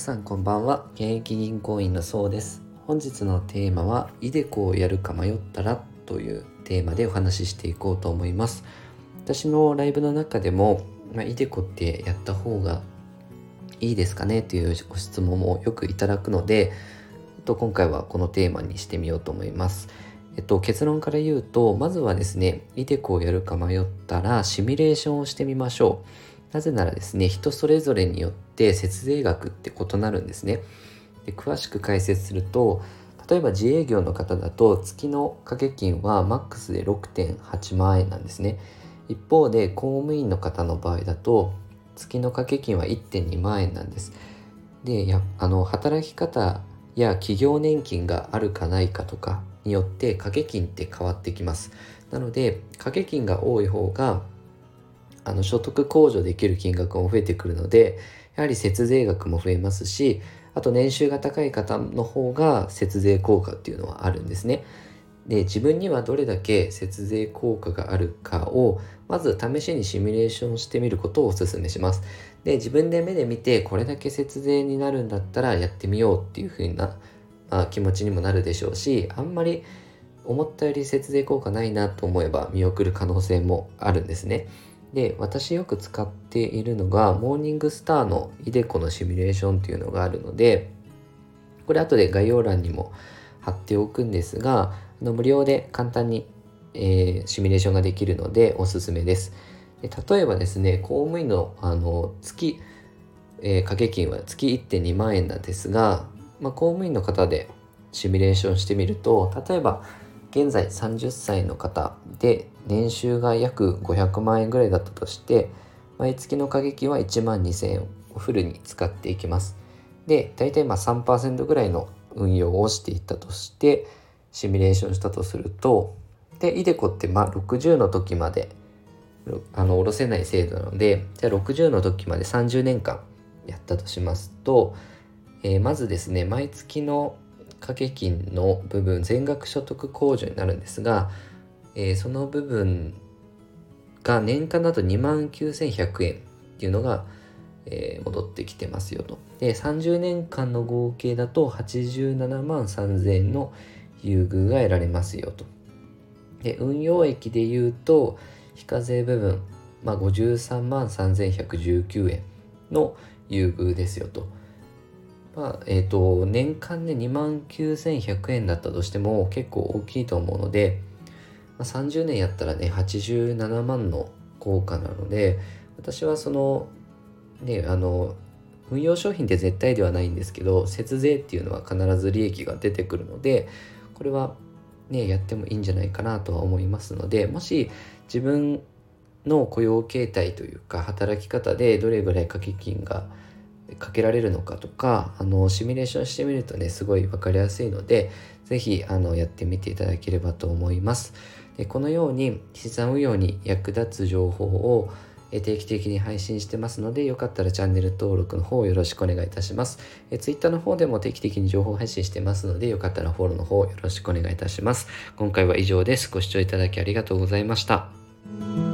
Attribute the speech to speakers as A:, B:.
A: さんこんばんは。現役銀行員のそうです。本日のテーマはイデコをやるか迷ったらというテーマでお話ししていこうと思います。私のライブの中でも、まあ、イデコってやった方がいいですかねというご質問もよくいただくのでと今回はこのテーマにしてみようと思います。えっと、結論から言うとまずはですねイデコをやるか迷ったらシミュレーションをしてみましょう。なぜならですね人それぞれによって節税額って異なるんですね。で詳しく解説すると例えば自営業の方だと月の掛け金はマックスで6.8万円なんですね。一方で公務員の方の場合だと月の掛け金は1.2万円なんです。でやあの働き方や企業年金があるかないかとかによって掛け金って変わってきます。なので掛け金が多い方があの所得控除できる金額も増えてくるのでやはり節税額も増えますしあと年収が高い方の方が節税効果っていうのはあるんですね。で自分にはどれだけ節税効果があるかをまず試しにシミュレーションしてみることをお勧めします。で自分で目で見てこれだけ節税になるんだったらやってみようっていう風な、まあ、気持ちにもなるでしょうしあんまり思ったより節税効果ないなと思えば見送る可能性もあるんですね。で私よく使っているのがモーニングスターのイデコのシミュレーションっていうのがあるのでこれ後で概要欄にも貼っておくんですがあの無料で簡単に、えー、シミュレーションができるのでおすすめです。で例えばですね公務員のあの月、えー、掛け金は月1.2万円なんですが、まあ、公務員の方でシミュレーションしてみると例えば現在30歳の方で年収が約500万円ぐらいだったとして毎月の過激は1万2000円をフルに使っていきます。で大体まあ3%ぐらいの運用をしていったとしてシミュレーションしたとするとでイデコってまあ60の時まであの下ろせない制度なのでじゃあ60の時まで30年間やったとしますと、えー、まずですね毎月の掛け金の部分全額所得控除になるんですが、えー、その部分が年間だと2万9100円っていうのが、えー、戻ってきてますよと。で30年間の合計だと87万3000円の優遇が得られますよと。で運用益でいうと非課税部分、まあ、53万3119円の優遇ですよと。まあ、えっ、ー、と、年間で2万9100円だったとしても結構大きいと思うので、まあ、30年やったらね、87万の効果なので、私はその、ね、あの、運用商品って絶対ではないんですけど、節税っていうのは必ず利益が出てくるので、これはね、やってもいいんじゃないかなとは思いますので、もし自分の雇用形態というか働き方でどれぐらい掛け金がかけられるのかとかあのシミュレーションしてみるとねすごい分かりやすいので是非やってみていただければと思います。でこのように資産運用に役立つ情報を定期的に配信してますのでよかったらチャンネル登録の方よろしくお願いいたします。え Twitter の方でも定期的に情報配信してますのでよかったらフォローの方よろしくお願いいたします。今回は以上です。ご視聴いただきありがとうございました。